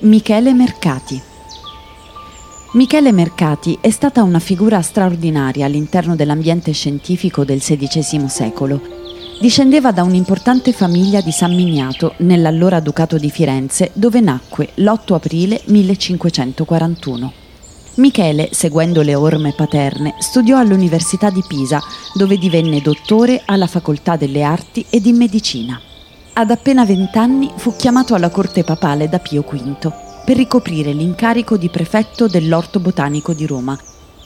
Michele Mercati. Michele Mercati è stata una figura straordinaria all'interno dell'ambiente scientifico del XVI secolo. Discendeva da un'importante famiglia di San Miniato nell'allora Ducato di Firenze, dove nacque l'8 aprile 1541. Michele, seguendo le orme paterne, studiò all'Università di Pisa, dove divenne dottore alla Facoltà delle Arti e di Medicina. Ad appena vent'anni fu chiamato alla corte papale da Pio V per ricoprire l'incarico di prefetto dell'Orto Botanico di Roma,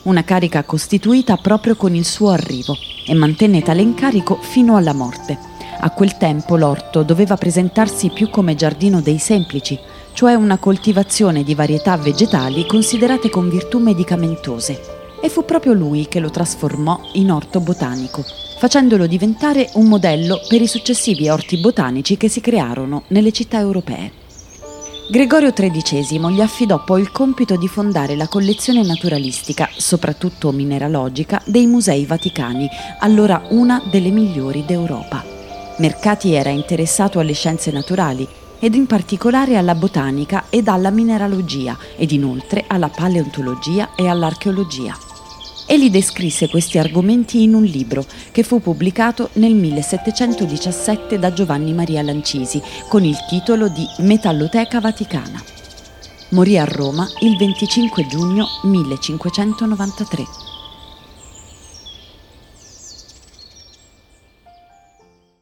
una carica costituita proprio con il suo arrivo e mantenne tale incarico fino alla morte. A quel tempo l'orto doveva presentarsi più come giardino dei semplici, cioè una coltivazione di varietà vegetali considerate con virtù medicamentose. E fu proprio lui che lo trasformò in orto botanico, facendolo diventare un modello per i successivi orti botanici che si crearono nelle città europee. Gregorio XIII gli affidò poi il compito di fondare la collezione naturalistica, soprattutto mineralogica, dei Musei Vaticani, allora una delle migliori d'Europa. Mercati era interessato alle scienze naturali ed in particolare alla botanica ed alla mineralogia ed inoltre alla paleontologia e all'archeologia. Egli descrisse questi argomenti in un libro che fu pubblicato nel 1717 da Giovanni Maria Lancisi con il titolo di Metalloteca Vaticana. Morì a Roma il 25 giugno 1593.